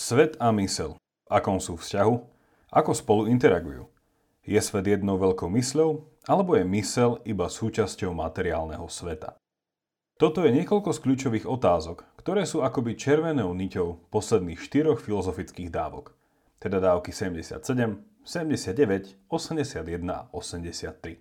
Svet a mysel. Akom sú vzťahu? Ako spolu interagujú? Je svet jednou veľkou mysľou, alebo je mysel iba súčasťou materiálneho sveta? Toto je niekoľko z kľúčových otázok, ktoré sú akoby červenou niťou posledných štyroch filozofických dávok, teda dávky 77, 79, 81 a 83.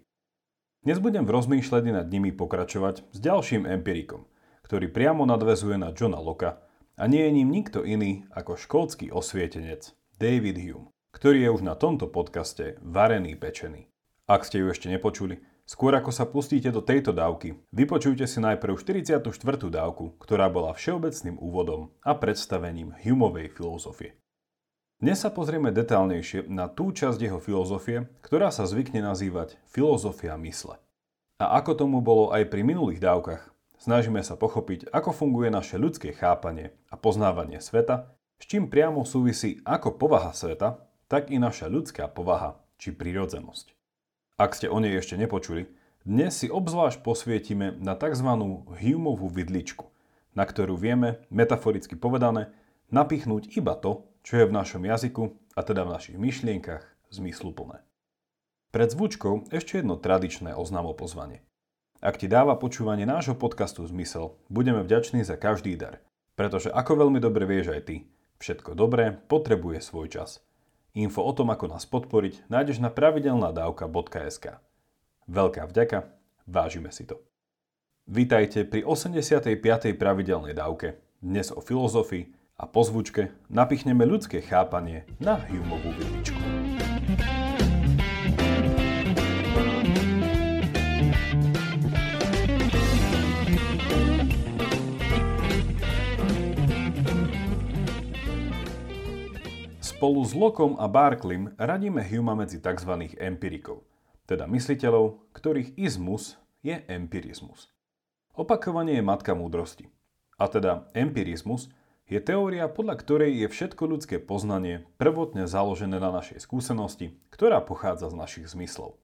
Dnes budem v rozmýšľaní nad nimi pokračovať s ďalším empirikom, ktorý priamo nadvezuje na Johna Locke a nie je ním nikto iný ako škótsky osvietenec David Hume, ktorý je už na tomto podcaste varený pečený. Ak ste ju ešte nepočuli, skôr ako sa pustíte do tejto dávky, vypočujte si najprv 44. dávku, ktorá bola všeobecným úvodom a predstavením Humeovej filozofie. Dnes sa pozrieme detálnejšie na tú časť jeho filozofie, ktorá sa zvykne nazývať filozofia mysle. A ako tomu bolo aj pri minulých dávkach, Snažíme sa pochopiť, ako funguje naše ľudské chápanie a poznávanie sveta, s čím priamo súvisí ako povaha sveta, tak i naša ľudská povaha či prírodzenosť. Ak ste o nej ešte nepočuli, dnes si obzvlášť posvietime na tzv. Humeovú vidličku, na ktorú vieme, metaforicky povedané, napichnúť iba to, čo je v našom jazyku, a teda v našich myšlienkach, zmysluplné. Pred zvučkou ešte jedno tradičné oznámo pozvanie. Ak ti dáva počúvanie nášho podcastu zmysel, budeme vďační za každý dar. Pretože ako veľmi dobre vieš aj ty, všetko dobré potrebuje svoj čas. Info o tom, ako nás podporiť, nájdeš na pravidelnadavka.sk. Veľká vďaka, vážime si to. Vítajte pri 85. pravidelnej dávke. Dnes o filozofii a po zvučke napichneme ľudské chápanie na Humeovú vidličku. Spolu s Lokom a Barklim radíme Huma medzi tzv. empirikov, teda mysliteľov, ktorých izmus je empirizmus. Opakovanie je matka múdrosti. A teda empirizmus je teória, podľa ktorej je všetko ľudské poznanie prvotne založené na našej skúsenosti, ktorá pochádza z našich zmyslov.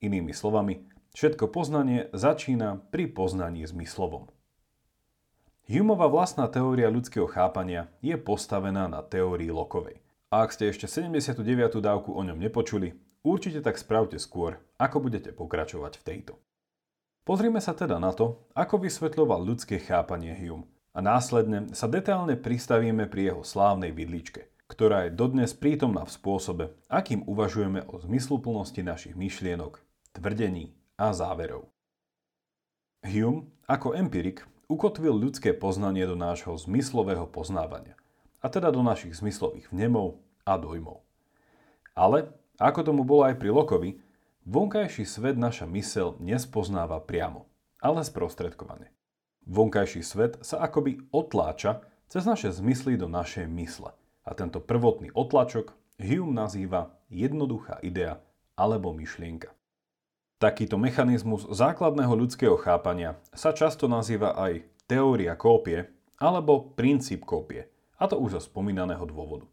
Inými slovami, všetko poznanie začína pri poznaní zmyslovom. Humeova vlastná teória ľudského chápania je postavená na teórii Lokovej. A ak ste ešte 79. dávku o ňom nepočuli, určite tak spravte skôr, ako budete pokračovať v tejto. Pozrime sa teda na to, ako vysvetľoval ľudské chápanie Hume a následne sa detailne pristavíme pri jeho slávnej vidličke, ktorá je dodnes prítomná v spôsobe, akým uvažujeme o zmysluplnosti našich myšlienok, tvrdení a záverov. Hume ako empirik ukotvil ľudské poznanie do nášho zmyslového poznávania – a teda do našich zmyslových vnemov a dojmov. Ale, ako tomu bolo aj pri Lokovi, vonkajší svet naša mysel nespoznáva priamo, ale sprostredkovane. Vonkajší svet sa akoby otláča cez naše zmysly do našej mysle. A tento prvotný otlačok Hume nazýva jednoduchá idea alebo myšlienka. Takýto mechanizmus základného ľudského chápania sa často nazýva aj teória kópie alebo princíp kópie – a to už zo spomínaného dôvodu.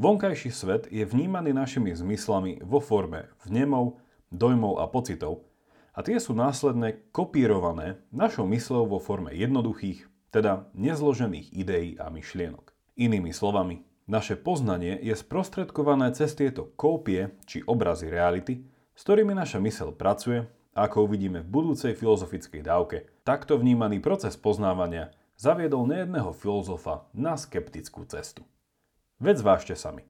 Vonkajší svet je vnímaný našimi zmyslami vo forme vnemov, dojmov a pocitov a tie sú následne kopírované našou myslou vo forme jednoduchých, teda nezložených ideí a myšlienok. Inými slovami, naše poznanie je sprostredkované cez tieto kópie či obrazy reality, s ktorými naša mysel pracuje ako uvidíme v budúcej filozofickej dávke, takto vnímaný proces poznávania zaviedol nejedného filozofa na skeptickú cestu. Veď zvážte sami.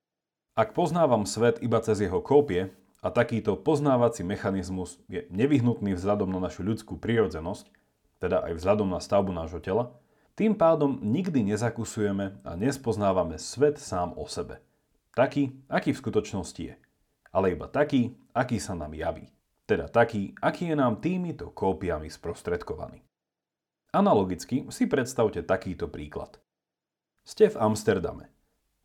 Ak poznávam svet iba cez jeho kópie a takýto poznávací mechanizmus je nevyhnutný vzhľadom na našu ľudskú prírodzenosť, teda aj vzhľadom na stavbu nášho tela, tým pádom nikdy nezakusujeme a nespoznávame svet sám o sebe. Taký, aký v skutočnosti je. Ale iba taký, aký sa nám javí. Teda taký, aký je nám týmito kópiami sprostredkovaný. Analogicky si predstavte takýto príklad. Ste v Amsterdame.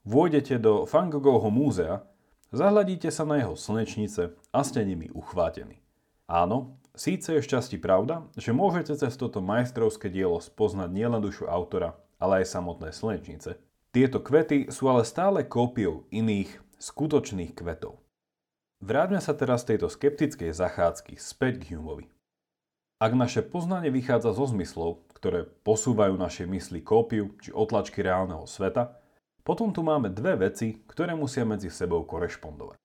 Vôjdete do Van Goghovho múzea, zahľadíte sa na jeho slnečnice a ste nimi uchvátení. Áno, síce je šťastí pravda, že môžete cez toto majstrovské dielo spoznať nielen dušu autora, ale aj samotné slnečnice. Tieto kvety sú ale stále kópiou iných, skutočných kvetov. Vráťme sa teraz tejto skeptickej zachádzky späť k Humeovi. Ak naše poznanie vychádza zo zmyslov, ktoré posúvajú naše mysli kópiu či otlačky reálneho sveta, potom tu máme dve veci, ktoré musia medzi sebou korešpondovať.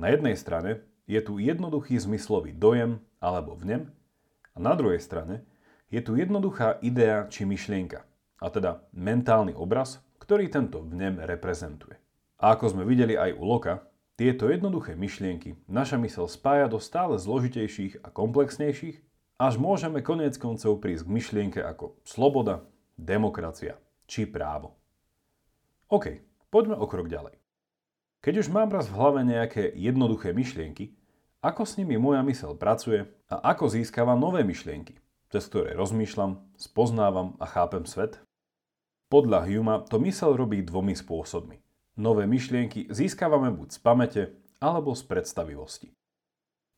Na jednej strane je tu jednoduchý zmyslový dojem alebo vnem a na druhej strane je tu jednoduchá idea či myšlienka, a teda mentálny obraz, ktorý tento vnem reprezentuje. A ako sme videli aj u Loka, tieto jednoduché myšlienky naša mysel spája do stále zložitejších a komplexnejších, až môžeme konec koncov prísť k myšlienke ako sloboda, demokracia či právo. OK, poďme o krok ďalej. Keď už mám raz v hlave nejaké jednoduché myšlienky, ako s nimi moja mysel pracuje a ako získava nové myšlienky, cez ktoré rozmýšľam, spoznávam a chápem svet? Podľa Huma to mysel robí dvomi spôsobmi. Nové myšlienky získavame buď z pamäte, alebo z predstavivosti.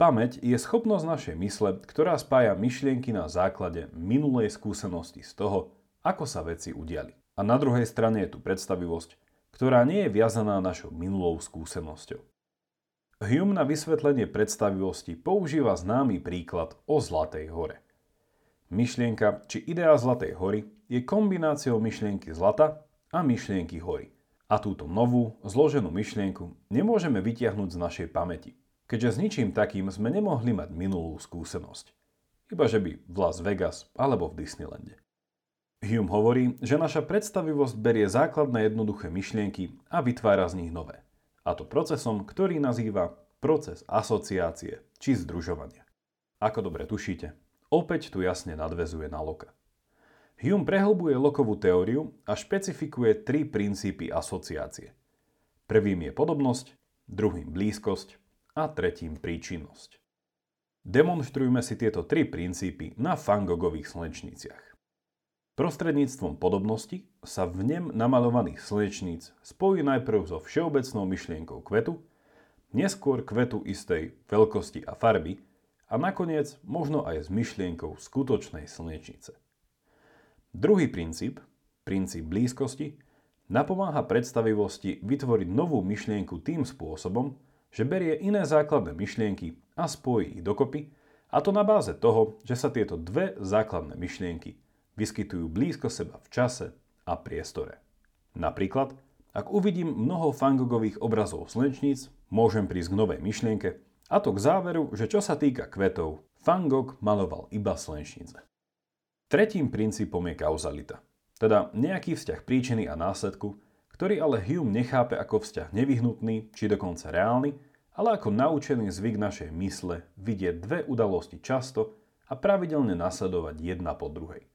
Pamäť je schopnosť našej mysle, ktorá spája myšlienky na základe minulej skúsenosti z toho, ako sa veci udiali. A na druhej strane je tu predstavivosť, ktorá nie je viazaná našou minulou skúsenosťou. Hume na vysvetlenie predstavivosti používa známy príklad o Zlatej hore. Myšlienka či idea Zlatej hory je kombináciou myšlienky zlata a myšlienky hory – a túto novú, zloženú myšlienku nemôžeme vytiahnuť z našej pamäti, keďže s ničím takým sme nemohli mať minulú skúsenosť. Iba že by v Las Vegas alebo v Disneylande. Hume hovorí, že naša predstavivosť berie základné jednoduché myšlienky a vytvára z nich nové. A to procesom, ktorý nazýva proces asociácie či združovania. Ako dobre tušíte, opäť tu jasne nadvezuje na Loka. Hume prehlbuje Lokovú teóriu a špecifikuje tri princípy asociácie. Prvým je podobnosť, druhým blízkosť a tretím príčinnosť. Demonstrujme si tieto tri princípy na fangogových slnečniciach. Prostredníctvom podobnosti sa v nem namalovaných slnečníc spojí najprv so všeobecnou myšlienkou kvetu, neskôr kvetu istej veľkosti a farby a nakoniec možno aj s myšlienkou skutočnej slnečnice. Druhý princíp, princíp blízkosti, napomáha predstavivosti vytvoriť novú myšlienku tým spôsobom, že berie iné základné myšlienky a spojí ich dokopy, a to na báze toho, že sa tieto dve základné myšlienky vyskytujú blízko seba v čase a priestore. Napríklad, ak uvidím mnoho fangogových obrazov slnečníc, môžem prísť k novej myšlienke, a to k záveru, že čo sa týka kvetov, Fangog maloval iba slnečnice. Tretím princípom je kauzalita, teda nejaký vzťah príčiny a následku, ktorý ale Hume nechápe ako vzťah nevyhnutný či dokonca reálny, ale ako naučený zvyk našej mysle vidieť dve udalosti často a pravidelne nasledovať jedna po druhej.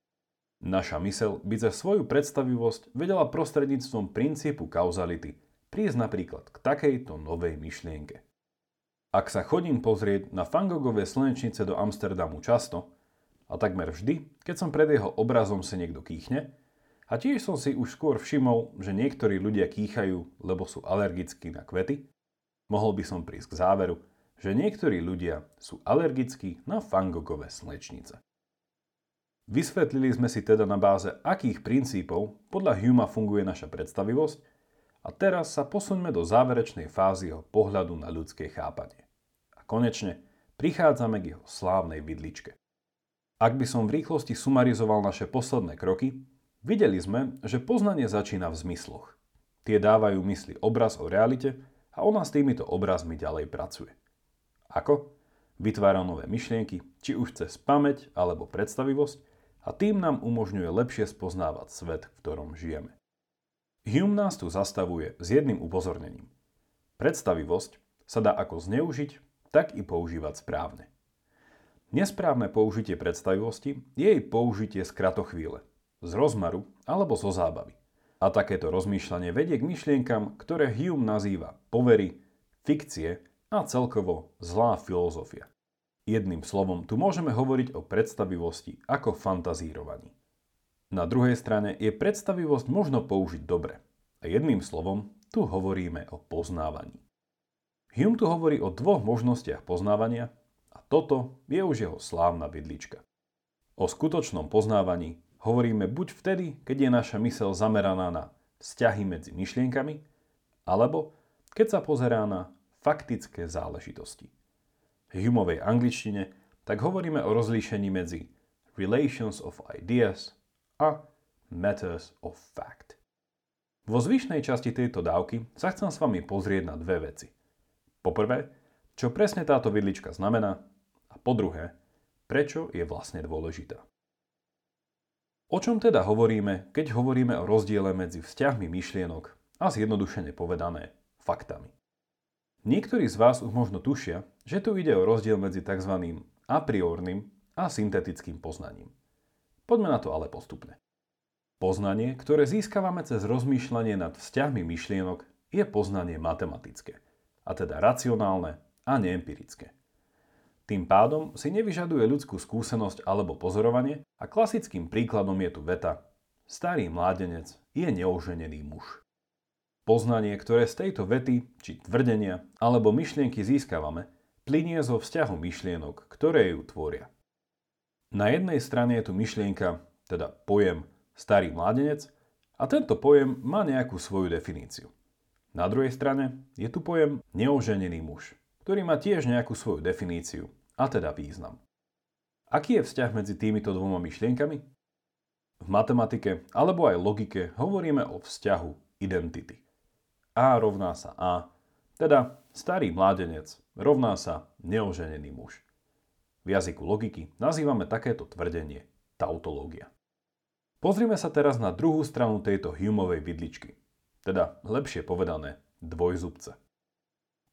Naša mysel by za svoju predstavivosť vedela prostredníctvom princípu kauzality prísť napríklad k takejto novej myšlienke. Ak sa chodím pozrieť na fangogové slnečnice do Amsterdamu často, a takmer vždy, keď som pred jeho obrazom si niekto kýchne, a tiež som si už skôr všimol, že niektorí ľudia kýchajú, lebo sú alergickí na kvety, mohol by som prísť k záveru, že niektorí ľudia sú alergickí na fangogové slečnice. Vysvetlili sme si teda na báze akých princípov podľa Huma funguje naša predstavivosť a teraz sa posuňme do záverečnej fázy jeho pohľadu na ľudské chápanie. A konečne prichádzame k jeho slávnej vidličke. Ak by som v rýchlosti sumarizoval naše posledné kroky, videli sme, že poznanie začína v zmysloch. Tie dávajú mysli obraz o realite a ona s týmito obrazmi ďalej pracuje. Ako? Vytvára nové myšlienky, či už cez pamäť alebo predstavivosť a tým nám umožňuje lepšie spoznávať svet, v ktorom žijeme. Hume nás tu zastavuje s jedným upozornením. Predstavivosť sa dá ako zneužiť, tak i používať správne. Nesprávne použitie predstavivosti je jej použitie z kratochvíle, z rozmaru alebo zo zábavy. A takéto rozmýšľanie vedie k myšlienkam, ktoré Hume nazýva povery, fikcie a celkovo zlá filozofia. Jedným slovom, tu môžeme hovoriť o predstavivosti ako fantazírovaní. Na druhej strane je predstavivosť možno použiť dobre. A jedným slovom, tu hovoríme o poznávaní. Hume tu hovorí o dvoch možnostiach poznávania, toto je už jeho slávna bydlička. O skutočnom poznávaní hovoríme buď vtedy, keď je naša mysel zameraná na vzťahy medzi myšlienkami, alebo keď sa pozerá na faktické záležitosti. V Humovej angličtine tak hovoríme o rozlíšení medzi relations of ideas a matters of fact. Vo zvyšnej časti tejto dávky sa chcem s vami pozrieť na dve veci. Poprvé, čo presne táto vidlička znamená a po druhé, prečo je vlastne dôležitá. O čom teda hovoríme, keď hovoríme o rozdiele medzi vzťahmi myšlienok a zjednodušene povedané faktami? Niektorí z vás už možno tušia, že tu ide o rozdiel medzi tzv. a priorným a syntetickým poznaním. Poďme na to ale postupne. Poznanie, ktoré získavame cez rozmýšľanie nad vzťahmi myšlienok, je poznanie matematické, a teda racionálne a neempirické. Tým pádom si nevyžaduje ľudskú skúsenosť alebo pozorovanie a klasickým príkladom je tu veta Starý mládenec je neoženený muž. Poznanie, ktoré z tejto vety, či tvrdenia, alebo myšlienky získavame, plinie zo vzťahu myšlienok, ktoré ju tvoria. Na jednej strane je tu myšlienka, teda pojem starý mládenec a tento pojem má nejakú svoju definíciu. Na druhej strane je tu pojem neoženený muž, ktorý má tiež nejakú svoju definíciu, a teda význam. Aký je vzťah medzi týmito dvoma myšlienkami? V matematike alebo aj logike hovoríme o vzťahu identity. A rovná sa A, teda starý mládenec rovná sa neoženený muž. V jazyku logiky nazývame takéto tvrdenie tautológia. Pozrime sa teraz na druhú stranu tejto Humeovej vidličky, teda lepšie povedané dvojzubce.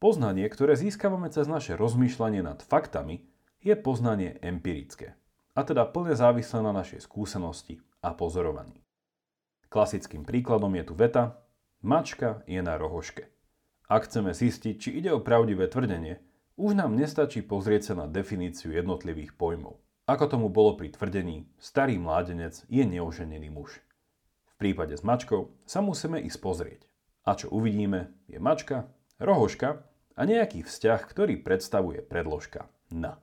Poznanie, ktoré získavame cez naše rozmýšľanie nad faktami, je poznanie empirické, a teda plne závislé na našej skúsenosti a pozorovaní. Klasickým príkladom je tu veta Mačka je na rohoške. Ak chceme zistiť, či ide o pravdivé tvrdenie, už nám nestačí pozrieť sa na definíciu jednotlivých pojmov ako tomu bolo pri tvrdení starý mládenec je neoženený muž. V prípade s mačkou sa musíme ísť pozrieť. A čo uvidíme, je mačka, rohoška a nejaký vzťah, ktorý predstavuje predložka na.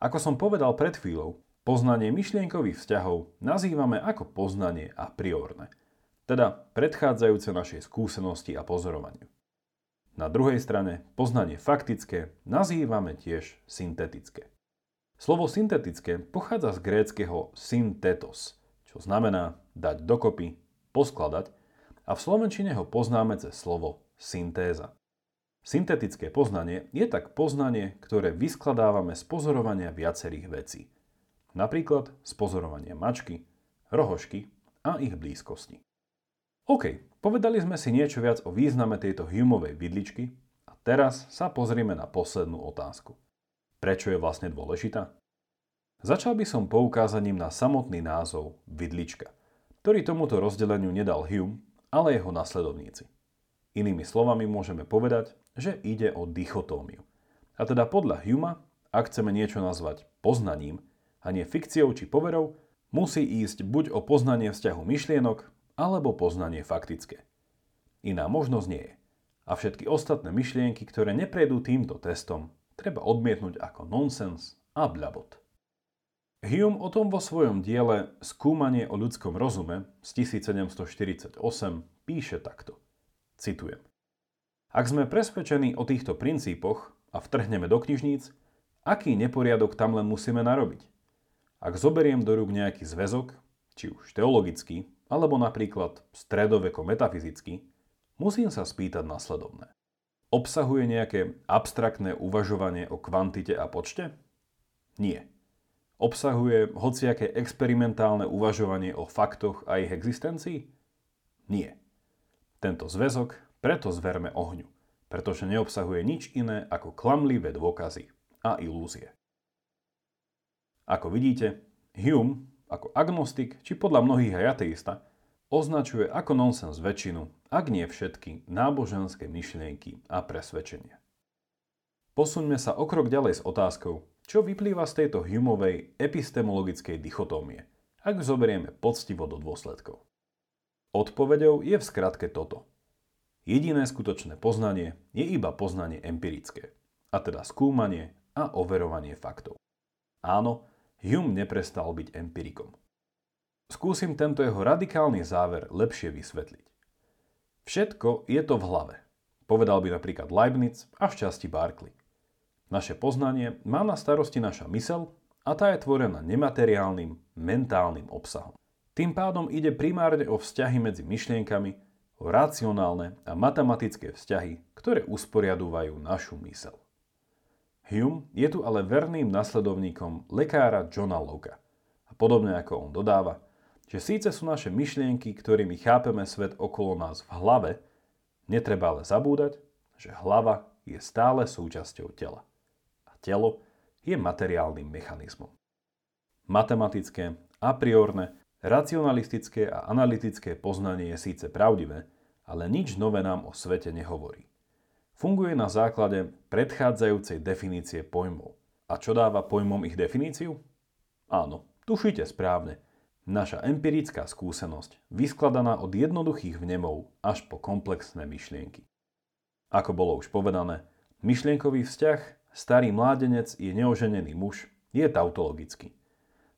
Ako som povedal pred chvíľou, poznanie myšlienkových vzťahov nazývame ako poznanie a priorné, teda predchádzajúce našej skúsenosti a pozorovaniu. Na druhej strane poznanie faktické nazývame tiež syntetické. Slovo syntetické pochádza z gréckého syntetos, čo znamená dať dokopy, poskladať a v slovenčine ho poznáme cez slovo syntéza. Syntetické poznanie je tak poznanie, ktoré vyskladávame z pozorovania viacerých vecí. Napríklad z pozorovania mačky, rohošky a ich blízkosti. OK, povedali sme si niečo viac o význame tejto Humeovej vidličky a teraz sa pozrieme na poslednú otázku. Prečo je vlastne dôležitá? Začal by som poukázaním na samotný názov vidlička, ktorý tomuto rozdeleniu nedal Hume, ale jeho nasledovníci. Inými slovami môžeme povedať, že ide o dichotómiu. A teda podľa Huma, ak chceme niečo nazvať poznaním a nie fikciou či poverou, musí ísť buď o poznanie vzťahu myšlienok, alebo poznanie faktické. Iná možnosť nie je. A všetky ostatné myšlienky, ktoré neprejdú týmto testom, treba odmietnúť ako nonsens a bľabot. Hume o tom vo svojom diele Skúmanie o ľudskom rozume z 1748 píše takto. Citujem. Ak sme presvedčení o týchto princípoch a vtrhneme do knižníc, aký neporiadok tam len musíme narobiť? Ak zoberiem do rúk nejaký zväzok, či už teologický, alebo napríklad stredoveko metafyzický, musím sa spýtať nasledovné. Obsahuje nejaké abstraktné uvažovanie o kvantite a počte? Nie. Obsahuje hociaké experimentálne uvažovanie o faktoch a ich existencii? Nie. Tento zväzok preto zverme ohňu, pretože neobsahuje nič iné ako klamlivé dôkazy a ilúzie. Ako vidíte, Hume, ako agnostik, či podľa mnohých aj ateista, označuje ako nonsens väčšinu, ak nie všetky, náboženské myšlienky a presvedčenia. Posuňme sa o krok ďalej s otázkou, čo vyplýva z tejto Humovej epistemologickej dichotómie, ak zoberieme poctivo do dôsledkov. Odpovedou je v skratke toto. Jediné skutočné poznanie je iba poznanie empirické, a teda skúmanie a overovanie faktov. Áno, Hume neprestal byť empirikom. Skúsim tento jeho radikálny záver lepšie vysvetliť. Všetko je to v hlave, povedal by napríklad Leibniz a v časti Barclay. Naše poznanie má na starosti naša mysel a tá je tvorená nemateriálnym, mentálnym obsahom. Tým pádom ide primárne o vzťahy medzi myšlienkami, racionálne a matematické vzťahy, ktoré usporiadúvajú našu mysel. Hume je tu ale verným nasledovníkom lekára Johna Locke. A podobne ako on dodáva, že síce sú naše myšlienky, ktorými chápeme svet okolo nás v hlave, netreba ale zabúdať, že hlava je stále súčasťou tela. A telo je materiálnym mechanizmom. Matematické, a priorné, racionalistické a analytické poznanie je síce pravdivé, ale nič nové nám o svete nehovorí. Funguje na základe predchádzajúcej definície pojmov. A čo dáva pojmom ich definíciu? Áno, tušíte správne. Naša empirická skúsenosť, vyskladaná od jednoduchých vnemov až po komplexné myšlienky. Ako bolo už povedané, myšlienkový vzťah starý mládenec je neoženený muž je tautologický.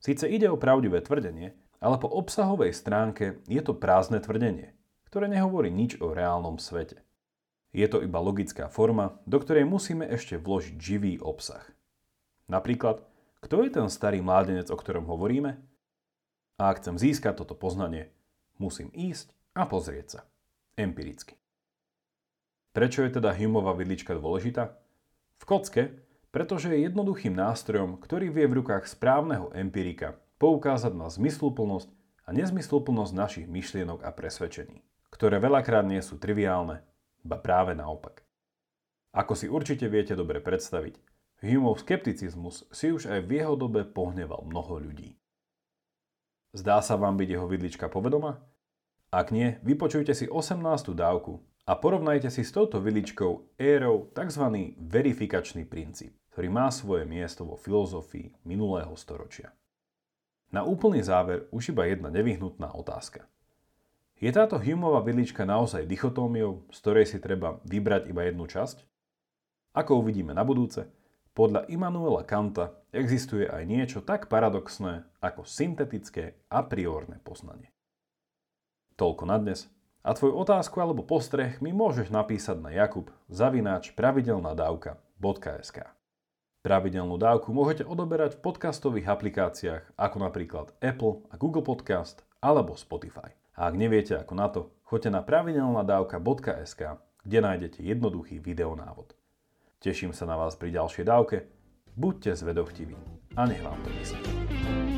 Síce ide o pravdivé tvrdenie, ale po obsahovej stránke je to prázdne tvrdenie, ktoré nehovorí nič o reálnom svete. Je to iba logická forma, do ktorej musíme ešte vložiť živý obsah. Napríklad, kto je ten starý mládenec, o ktorom hovoríme? A ak chcem získať toto poznanie, musím ísť a pozrieť sa. Empiricky. Prečo je teda Humeová vidlička dôležitá? V kocke, pretože je jednoduchým nástrojom, ktorý vie v rukách správneho empirika poukázať na zmysluplnosť a nezmysluplnosť našich myšlienok a presvedčení, ktoré veľakrát nie sú triviálne ba práve naopak. Ako si určite viete dobre predstaviť, Humeov skepticizmus si už aj v jeho dobe pohneval mnoho ľudí. Zdá sa vám byť jeho vidlička povedoma? Ak nie, vypočujte si 18. dávku a porovnajte si s touto vidličkou érou tzv. verifikačný princíp, ktorý má svoje miesto vo filozofii minulého storočia. Na úplný záver už iba jedna nevyhnutná otázka. Je táto Humeová vidlička naozaj dichotómiou, z ktorej si treba vybrať iba jednu časť? Ako uvidíme na budúce, podľa Immanuela Kanta existuje aj niečo tak paradoxné ako syntetické a priorné poznanie. Toľko na dnes a tvoju otázku alebo postreh mi môžeš napísať na jakub zavináč pravidelnadavka.sk Pravidelnú dávku môžete odoberať v podcastových aplikáciách ako napríklad Apple a Google Podcast alebo Spotify. A ak neviete ako na to, choďte na pravidelnadavka.sk, kde nájdete jednoduchý videonávod. Teším sa na vás pri ďalšej dávke. Buďte zvedochtiví a nech vám to myslí.